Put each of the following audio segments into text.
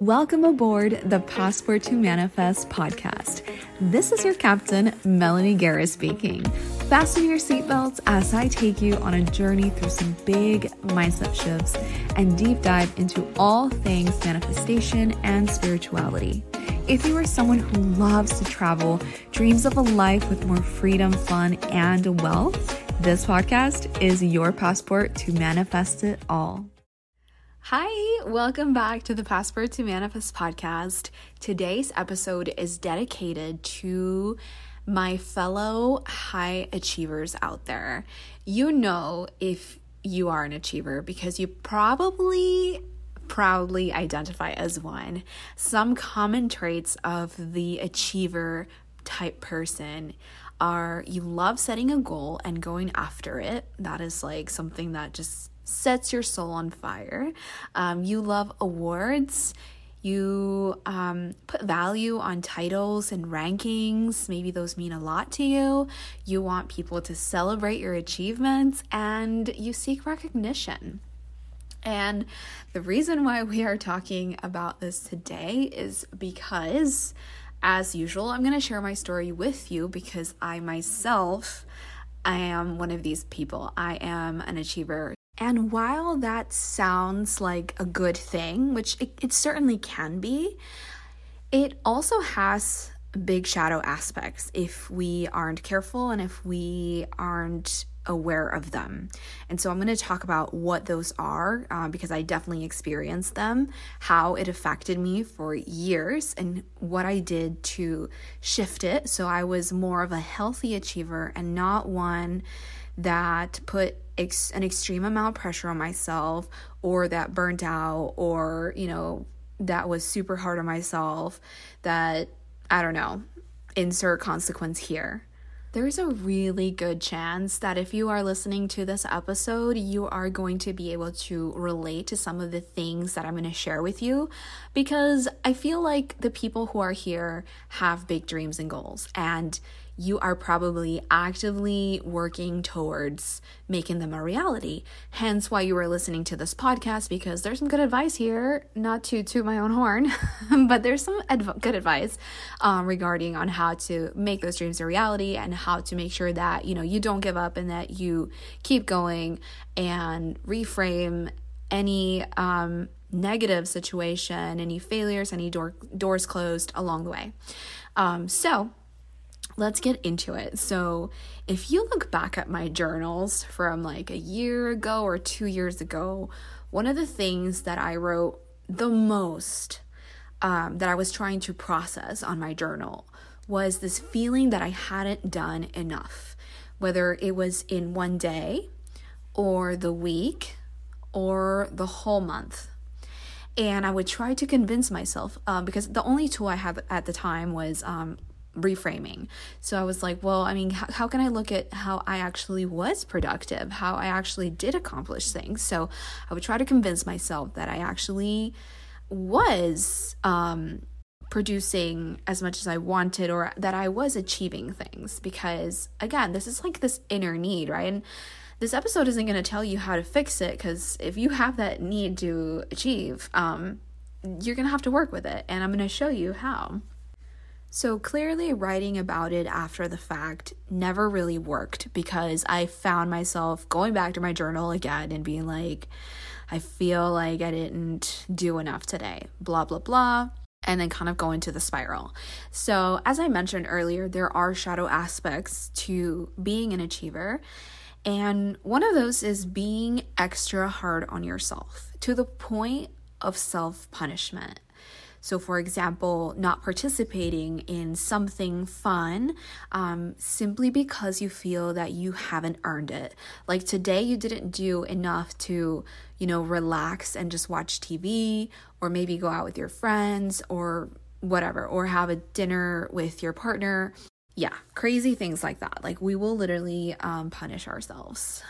Welcome aboard the Passport to Manifest podcast. This is your captain, Melanie Guerra speaking. Fasten your seatbelts as I take you on a journey through some big mindset shifts and deep dive into all things manifestation and spirituality. If you are someone who loves to travel, dreams of a life with more freedom, fun, and wealth, this podcast is your passport to manifest it all. Hi, welcome back to the Passport to Manifest podcast. Today's episode is dedicated to my fellow high achievers out there. You know, if you are an achiever, because you probably proudly identify as one. Some common traits of the achiever type person are you love setting a goal and going after it. That is like something that just sets your soul on fire. Um, you love awards. You um, put value on titles and rankings. Maybe those mean a lot to you. You want people to celebrate your achievements and you seek recognition. And the reason why we are talking about this today is because as usual, I'm going to share my story with you because I myself I am one of these people. I am an achiever. And while that sounds like a good thing, which it, it certainly can be, it also has big shadow aspects if we aren't careful and if we aren't aware of them. And so I'm going to talk about what those are uh, because I definitely experienced them, how it affected me for years, and what I did to shift it. So I was more of a healthy achiever and not one that put ex- an extreme amount of pressure on myself or that burnt out or, you know, that was super hard on myself that I don't know, insert consequence here there's a really good chance that if you are listening to this episode, you are going to be able to relate to some of the things that I'm going to share with you because I feel like the people who are here have big dreams and goals. And you are probably actively working towards making them a reality. Hence, why you are listening to this podcast because there's some good advice here. Not to toot my own horn, but there's some adv- good advice um, regarding on how to make those dreams a reality and how to make sure that you know you don't give up and that you keep going and reframe any um, negative situation, any failures, any door- doors closed along the way. Um, so let's get into it. So, if you look back at my journals from like a year ago or two years ago, one of the things that I wrote the most um, that I was trying to process on my journal was this feeling that I hadn't done enough, whether it was in one day or the week or the whole month. And I would try to convince myself um, because the only tool I had at the time was um, reframing. So I was like, well, I mean, how, how, can I look at how I actually was productive, how I actually did accomplish things? So I would try to convince myself that I actually was um, producing as much as I wanted or that I was achieving things. Because again, this is like this inner need, right? And this episode isn't going to tell you how to fix it because if you have that need to achieve, um, you're going to have to work with it. And I'm going to show you how. So clearly, writing about it after the fact never really worked because I found myself going back to my journal again and being like, I feel like I didn't do enough today, blah, blah, blah, and then kind of go into the spiral. So, as I mentioned earlier, there are shadow aspects to being an achiever. And one of those is being extra hard on yourself to the point of self punishment. So, for example, not participating in something fun um, simply because you feel that you haven't earned it. Like today, you didn't do enough to, you know, relax and just watch TV or maybe go out with your friends or whatever, or have a dinner with your partner. Yeah, crazy things like that. Like, we will literally um, punish ourselves.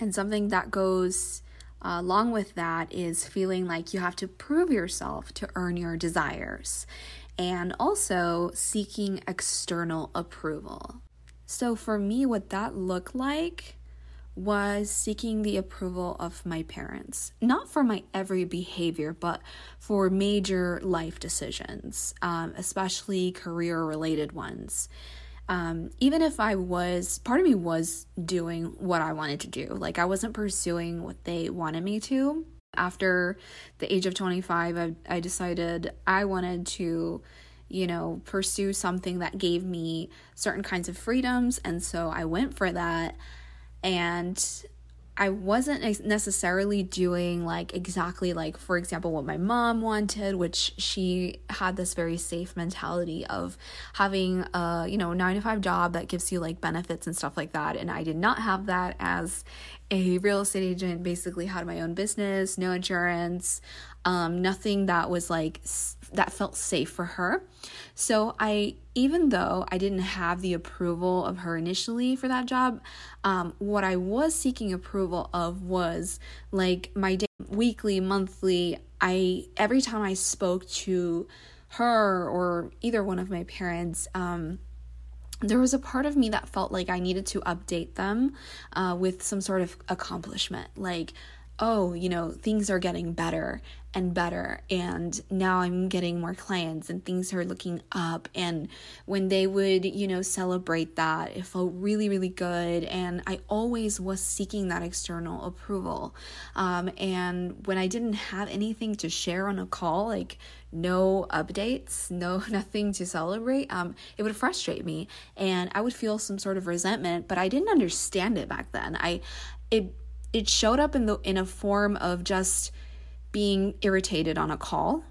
And something that goes uh, along with that is feeling like you have to prove yourself to earn your desires and also seeking external approval. So, for me, what that looked like was seeking the approval of my parents, not for my every behavior, but for major life decisions, um, especially career related ones. Um, even if I was, part of me was doing what I wanted to do. Like, I wasn't pursuing what they wanted me to. After the age of 25, I, I decided I wanted to you know, pursue something that gave me certain kinds of freedoms. And so I went for that. And I wasn't necessarily doing like exactly like, for example, what my mom wanted, which she had this very safe mentality of having a, you know, nine to five job that gives you like benefits and stuff like that. And I did not have that as a real estate agent, basically had my own business, no insurance, um, nothing that was like that felt safe for her. So I, even though I didn't have the approval of her initially for that job, um, what I was seeking approval of was like my day, weekly, monthly. I every time I spoke to her or either one of my parents. Um, there was a part of me that felt like I needed to update them uh, with some sort of accomplishment. Like, oh, you know, things are getting better and better. And now I'm getting more clients and things are looking up. And when they would, you know, celebrate that, it felt really, really good. And I always was seeking that external approval. Um, and when I didn't have anything to share on a call, like no updates, no nothing to celebrate, um, it would frustrate me and I would feel some sort of resentment, but I didn't understand it back then. I it it showed up in the in a form of just being irritated on a call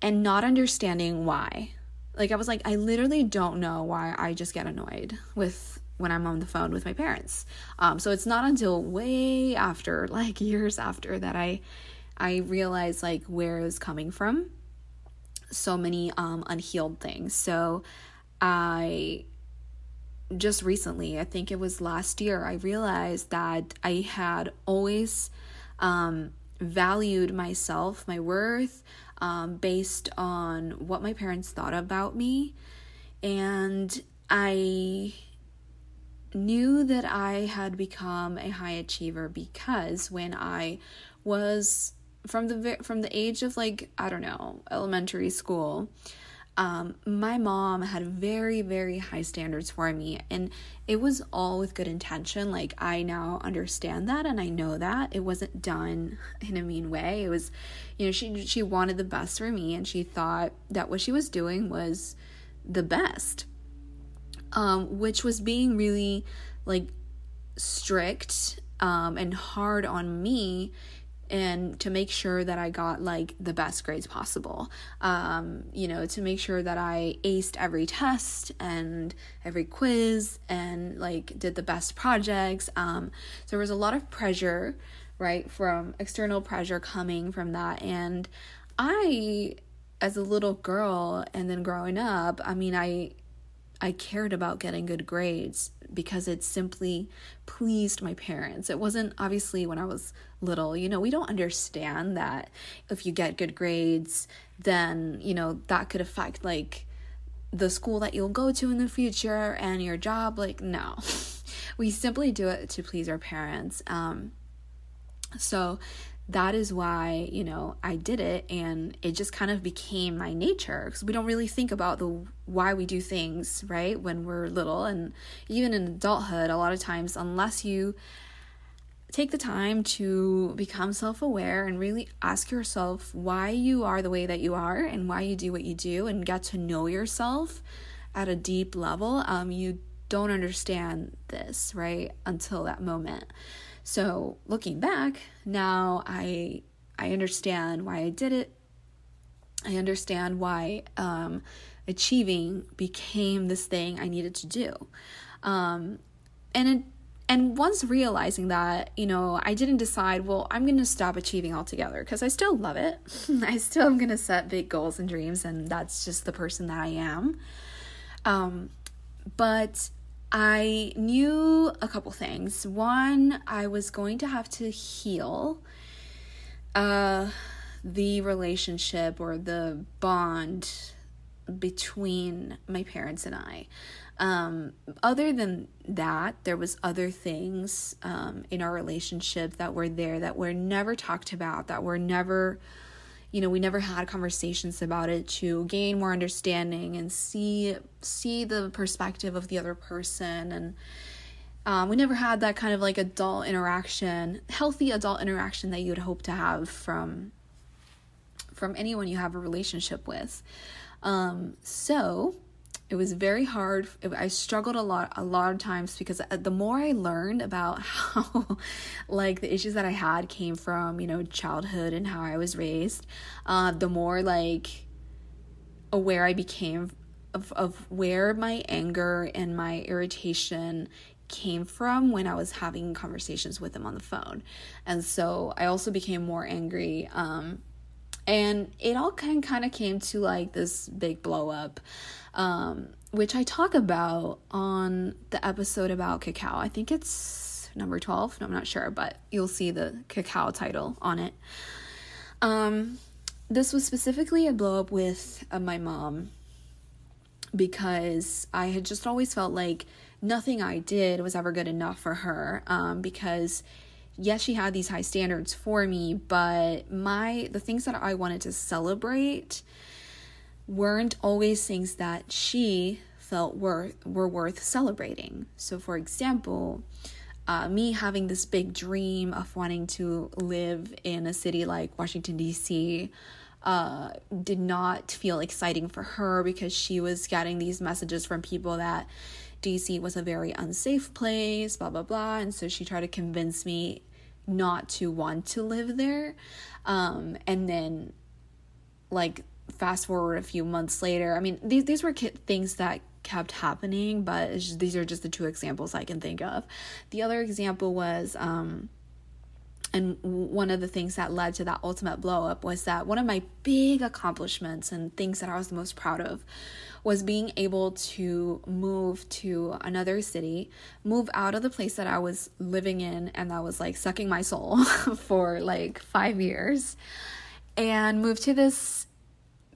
and not understanding why. Like I was like I literally don't know why I just get annoyed with when I'm on the phone with my parents. Um, so it's not until way after, like years after, that I I realized like where it was coming from. So many um, unhealed things. So I just recently, I think it was last year, I realized that I had always um, valued myself, my worth, um, based on what my parents thought about me. And I knew that I had become a high achiever because when I was from the from the age of like I don't know elementary school um, my mom had very, very high standards for me, and it was all with good intention. Like, I now understand that, and I know that it wasn't done in a mean way. It was, you know, she she wanted the best for me, and she thought that what she was doing was the best, um, which was being really like strict um, and hard on me and to make sure that I got like the best grades possible. Um, you know, to make sure that I aced every test and every quiz and like did the best projects. Um, so there was a lot of pressure, right, from external pressure coming from that. And I, as a little girl and then growing up, I mean, I I cared about getting good grades because it simply pleased my parents. It wasn't obviously when I was little, you know, we don't understand that if you get good grades, then, you know, that could affect like the school that you'll go to in the future and your job. Like, no, we simply do it to please our parents. Um, so that is why you know i did it and it just kind of became my nature because we don't really think about the why we do things right when we're little and even in adulthood a lot of times unless you take the time to become self-aware and really ask yourself why you are the way that you are and why you do what you do and get to know yourself at a deep level um, you don't understand this right until that moment so looking back, now I I understand why I did it. I understand why um, achieving became this thing I needed to do. Um, and it, and once realizing that, you know, I didn't decide, well, I'm going to stop achieving altogether because I still love it. I still am going to set big goals and dreams, and that's just the person that I am. Um, but I knew a couple things. One, I was going to have to heal uh, the relationship or the bond between my parents and I. Um, other than that, there was other things um, in our relationship that were there that were never talked about, that were never, you know, we never had conversations about it to gain more understanding and see see the perspective of the other person and. Um, we never had that kind of like adult interaction, healthy adult interaction that you would hope to have from from anyone you have a relationship with. Um, so it was very hard. I struggled a lot, a lot of times because uh, the more I learned about how, like, the issues that I had came from, you know, childhood and how I was raised, uh, the more like aware I became of of where my anger and my irritation came from when I was having conversations with him on the phone. And so I also became more angry. Um, and it all kind kind of came to like this big blow up um, which i talk about on the episode about cacao i think it's number 12 no, i'm not sure but you'll see the cacao title on it. Um, this was specifically a blow up with uh, my mom because i had just always felt like nothing i did was ever good enough for her um, because yes, she had these high standards for me, but my the things that I wanted to celebrate weren't always things that she felt were were worth celebrating. So for example, uh, me having this big dream of wanting to live in a city like Washington D.C. Uh, did not feel exciting for her because she was getting these messages from people that DC was a very unsafe place, blah, blah, blah. And so she tried to convince me not to want to live there. Um, and then, like, fast forward a few months later, I mean, these, these were things that kept happening, but just, these are just the two examples I can think of. The other example was, um, and one of the things that led to that ultimate blow up was that one of my big accomplishments and things that I was the most proud of was being able to move to another city, move out of the place that I was living in and that was like sucking my soul for like five years, and move to this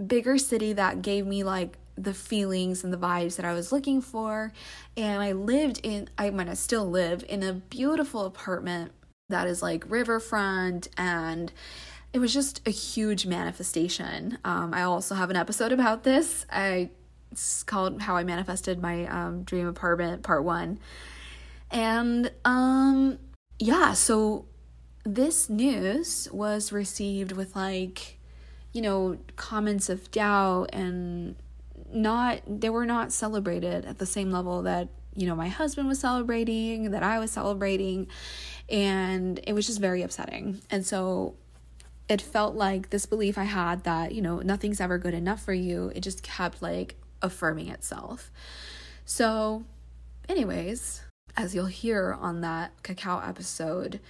bigger city that gave me like the feelings and the vibes that I was looking for. And I lived in, I mean, I still live in a beautiful apartment that is like riverfront and it was just a huge manifestation. Um, I also have an episode about this. I it's called How I Manifested My um, Dream Apartment Part 1. And um yeah, so this news was received with like you know, comments of doubt and not they were not celebrated at the same level that you know my husband was celebrating, that I was celebrating and it was just very upsetting. And so it felt like this belief I had that, you know, nothing's ever good enough for you, it just kept like affirming itself. So, anyways, as you'll hear on that cacao episode,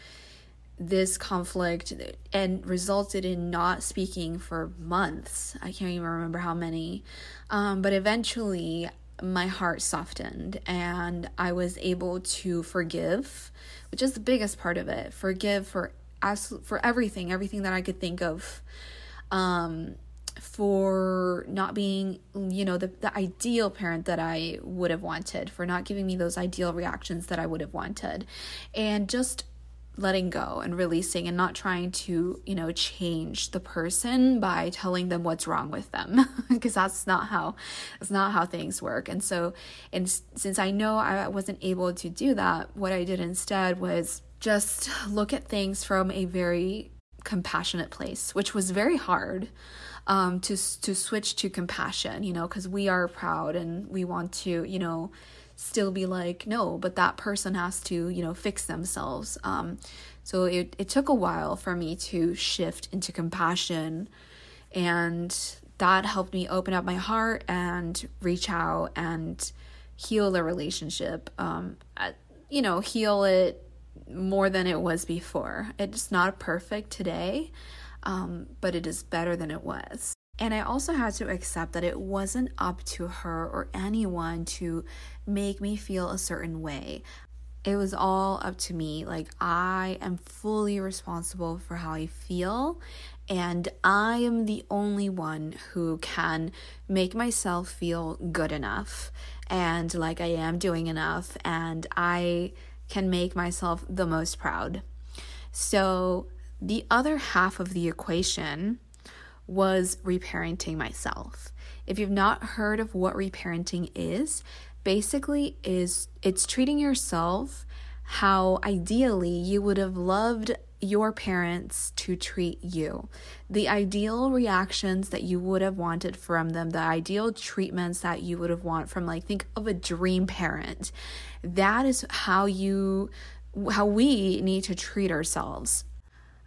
this conflict and resulted in not speaking for months. I can't even remember how many. Um, but eventually, my heart softened and I was able to forgive which is the biggest part of it. Forgive for absolute for everything, everything that I could think of. Um, for not being, you know, the, the ideal parent that I would have wanted, for not giving me those ideal reactions that I would have wanted, and just letting go and releasing and not trying to, you know, change the person by telling them what's wrong with them because that's not how that's not how things work. And so and since I know I wasn't able to do that, what I did instead was just look at things from a very compassionate place, which was very hard um to to switch to compassion, you know, cuz we are proud and we want to, you know, still be like no but that person has to you know fix themselves. Um so it, it took a while for me to shift into compassion and that helped me open up my heart and reach out and heal the relationship. Um you know heal it more than it was before. It's not perfect today um but it is better than it was and I also had to accept that it wasn't up to her or anyone to make me feel a certain way. It was all up to me. Like, I am fully responsible for how I feel And I am the only one who can make myself feel good enough and like I am doing enough, and I can make myself the most proud. So, the other half of the equation was reparenting myself. If you've not heard of what reparenting is, basically is it's treating yourself how ideally you would have loved your parents to treat you. The ideal reactions that you would have wanted from them, the ideal treatments that you would have want from like think of a dream parent. That is how you how we need to treat ourselves.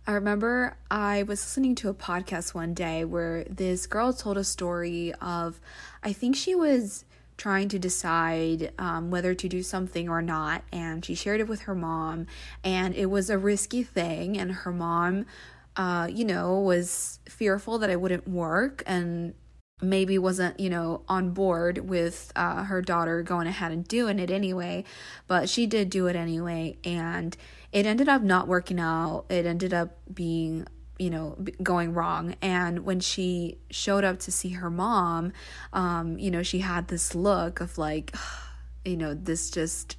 I remember I was listening to a podcast one day where this girl told a story of I think she was trying to decide um, whether to do something or not. And she shared it with her mom, and it was a risky thing. And her mom, uh, you know, was fearful that it wouldn't work and maybe wasn't you know on board with uh, her daughter going ahead and doing it anyway but she did do it anyway and it ended up not working out. It ended up being you know going wrong. And when she showed up to see her mom um you know she had this look of like you know this just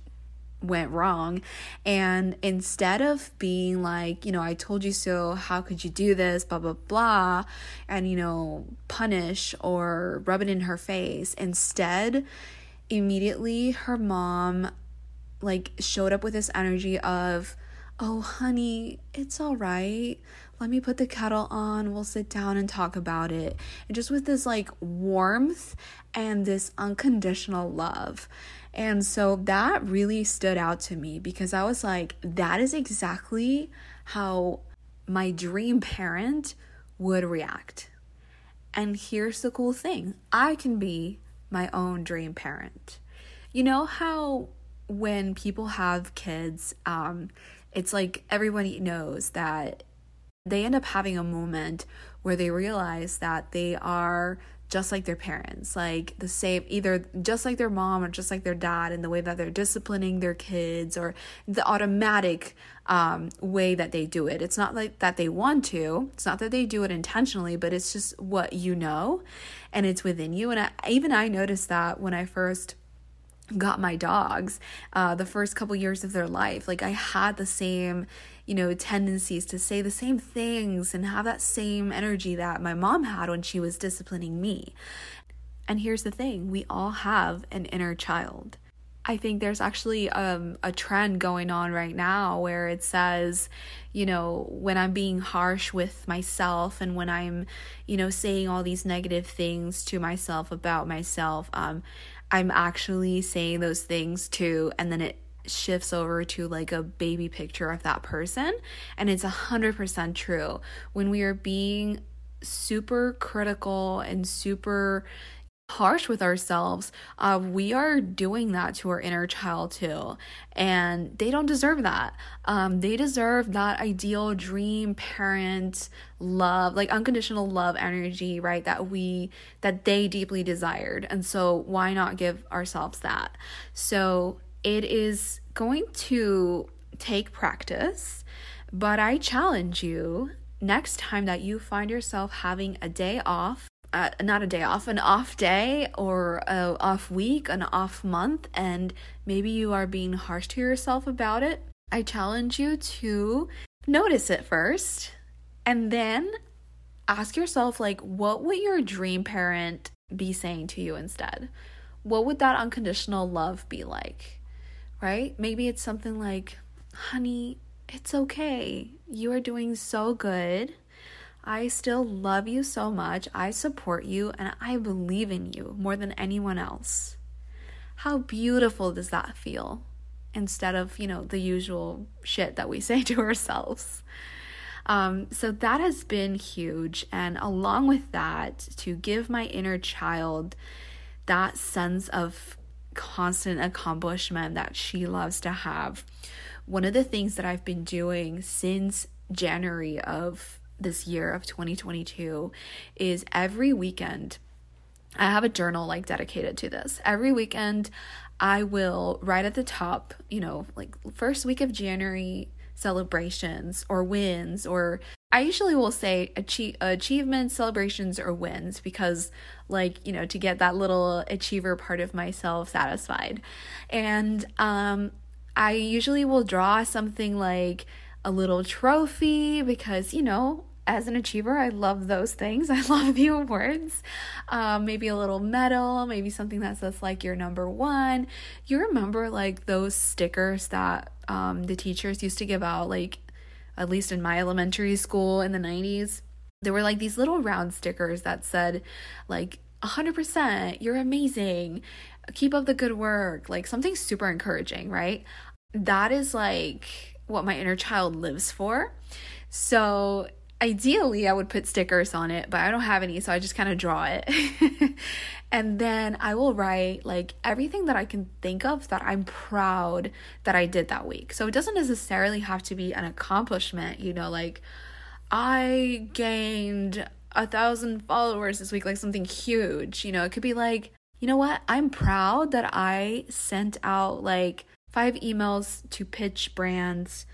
went wrong. And instead of being like you know i told you so. How could you do this? blah blah blah and you know punish or rub it in her face. Instead immediately her mom like showed up with this energy of oh honey it's all right let me put the kettle on, we'll sit down and talk about it. And just with this like warmth and this unconditional love. And so that really stood out to me because I was like, that is exactly how my dream parent would react. And here's the cool thing I can be my own dream parent. You know how when people have kids, um, it's like everybody knows that they end up having a moment where they realize that they are just like their parents, like the same, either just like their mom or just like their dad in the way that they're disciplining their kids or the automatic um, way that they do it. It's not like that they want to, it's not that they do it intentionally, but it's just what you know and it's within you. And I, even I noticed that when I first got my dogs uh, the first couple years of their life like i had the same you know, tendencies to say the same things and have that same energy that my mom had when she was disciplining me. And here's the thing we all have an inner child. I think there's actually um, a trend going on right now where it says, you know, when I'm being harsh with myself and when I'm, you know, saying all these negative things to myself about myself, um, I'm actually saying those things too, and then it shifts over to like a baby picture of that person. And it's a hundred percent true. When we are being super critical and super harsh with ourselves, uh, we are doing that to our inner child too. And they don't deserve that. Um, they deserve that ideal dream parent love, like unconditional love energy, right? That we, that they deeply desired. And so why not give ourselves that? So it is going to take practice, but I challenge you next time that you find yourself having a day off, uh, not a day off, an off day or a off week, an off month, and maybe you are being harsh to yourself about it. I challenge you to notice it first and then ask yourself like what would your dream parent be saying to you instead? What would that unconditional love be like? right? Maybe it's something like, honey, it's okay. You are doing so good. I still love you so much. I support you and I believe in you more than anyone else. How beautiful does that feel? Instead of, you know, the usual shit that we say to ourselves. Um, so that has been huge. And along with that, to give my inner child that sense of constant accomplishment that she loves to have. One of the things that I've been doing since January of this year of 2022 is every weekend I have a journal like dedicated to this. Every weekend I will write at the top, you know, like first week of January celebrations or wins or I usually will say achieve, achievements, celebrations, or wins because, like, you know, to get that little achiever part of myself satisfied. And um, I usually will draw something like a little trophy because, you know, as an achiever, I love those things. I love the awards. Um, maybe a little medal, maybe something that says like you're number one. You remember like those stickers that um, the teachers used to give out, like at least in my elementary school in the 90s, there were like these little round stickers that said, like, 100%, you're amazing, keep up the good work, like something super encouraging, right? That is like what my inner child lives for. So ideally I would put stickers on it, but I don't have any, so I just kind of draw it. and then I will write like everything that I can think of that I'm proud that I did that week. So it doesn't necessarily have to be an accomplishment, you know, like I gained a thousand followers this week, like something huge, you know, it could be like, you know what, I'm proud that I sent out like five emails to pitch brands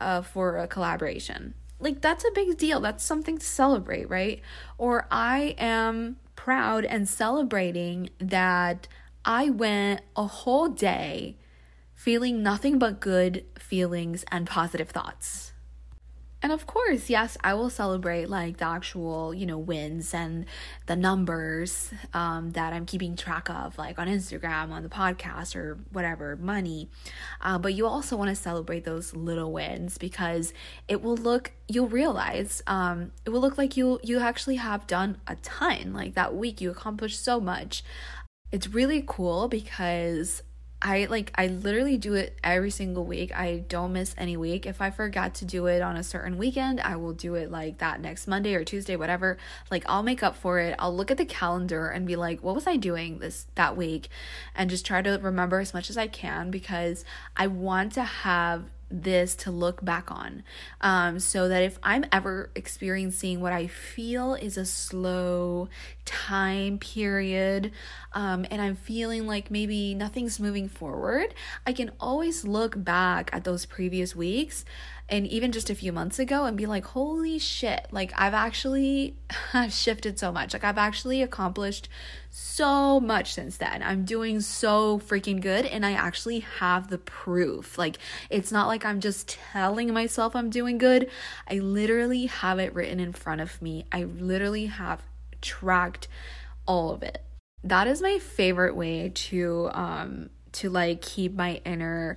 uh, for a collaboration like, that's a big deal. That's something to celebrate, right? Or I am proud and celebrating that I went a whole day feeling nothing but good feelings and positive thoughts. And of course, yes, I will celebrate like the actual, you know, wins and the numbers um, that I'm keeping track of, like on Instagram, on the podcast, or whatever, money. Uh, but you also want to celebrate those little wins because it will look, you'll realize, um, it will look like you you actually have done a ton. Like that week, you accomplished so much. It's really cool because I like I literally do it every single week. I don't miss any week. If I forgot to do it on a certain weekend, I will do it like that next Monday or Tuesday, whatever. Like I'll make up for it. I'll look at the calendar and be like, what was I doing this that week? And just try to remember as much as I can because I want to have this to look back on um, so that if I'm ever experiencing what I feel is a slow time period um, and I'm feeling like maybe nothing's moving forward, I can always look back at those previous weeks and even just a few months ago and be like, holy shit, like I've actually I've shifted so much. Like I've actually accomplished so much since then. I'm doing so freaking good and I actually have the proof. Like it's not like I'm just telling myself I'm doing good. I literally have it written in front of me. I literally have tracked all of it. That is my favorite way to um to like keep my inner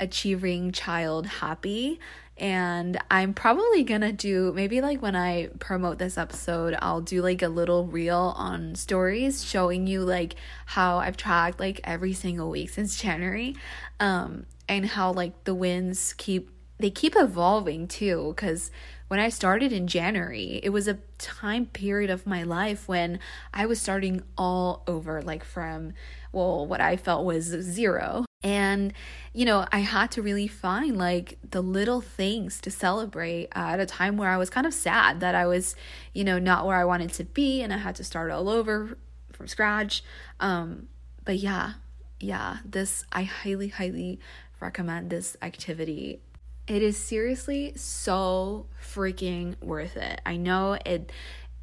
achieving child happy and I'm probably gonna do maybe like when I promote this episode, I'll do like a little reel on stories showing you like how I've tracked like every single week since January, um, and how like the wins keep they keep evolving too. Because when I started in January, it was a time period of my life when I was starting all over, like from well, what I felt was zero and, you know, I had to really find like the little things to celebrate at a time where I was kind of sad that I was, you know, not where I wanted to be and I had to start all over from scratch. Um, but yeah, yeah, this, I highly, highly recommend this activity. It is seriously so freaking worth it. I know it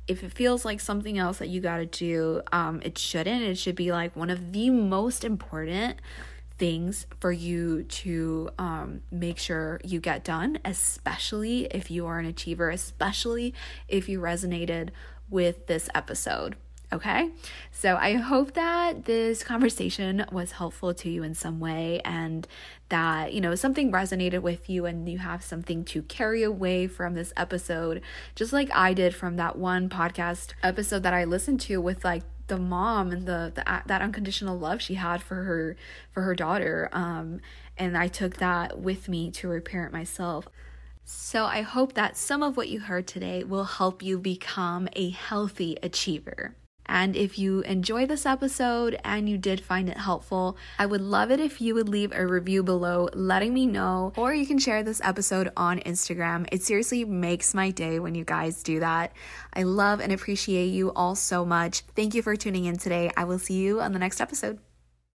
if it feels like something else that you got to do, um, it shouldn't. It should be like one of the most important things for you to um, make sure you get done, especially if you are an achiever, especially if you resonated with this episode. Okay, so I hope that this conversation was helpful to you in some way and that, you know, something resonated with you and you have something to carry away from this episode, just like I did from that one podcast episode that I listened to with like the mom and the, the that unconditional love she had for her for her daughter um and I took that with me to reparent myself. So I hope that some of what you heard today will help you become a healthy achiever. And if you enjoy this episode and you did find it helpful, I would love it if you would leave a review below letting me know, or you can share this episode on Instagram. It seriously makes my day when you guys do that. I love and appreciate you all so much. Thank you for tuning in today. I will see you on the next episode.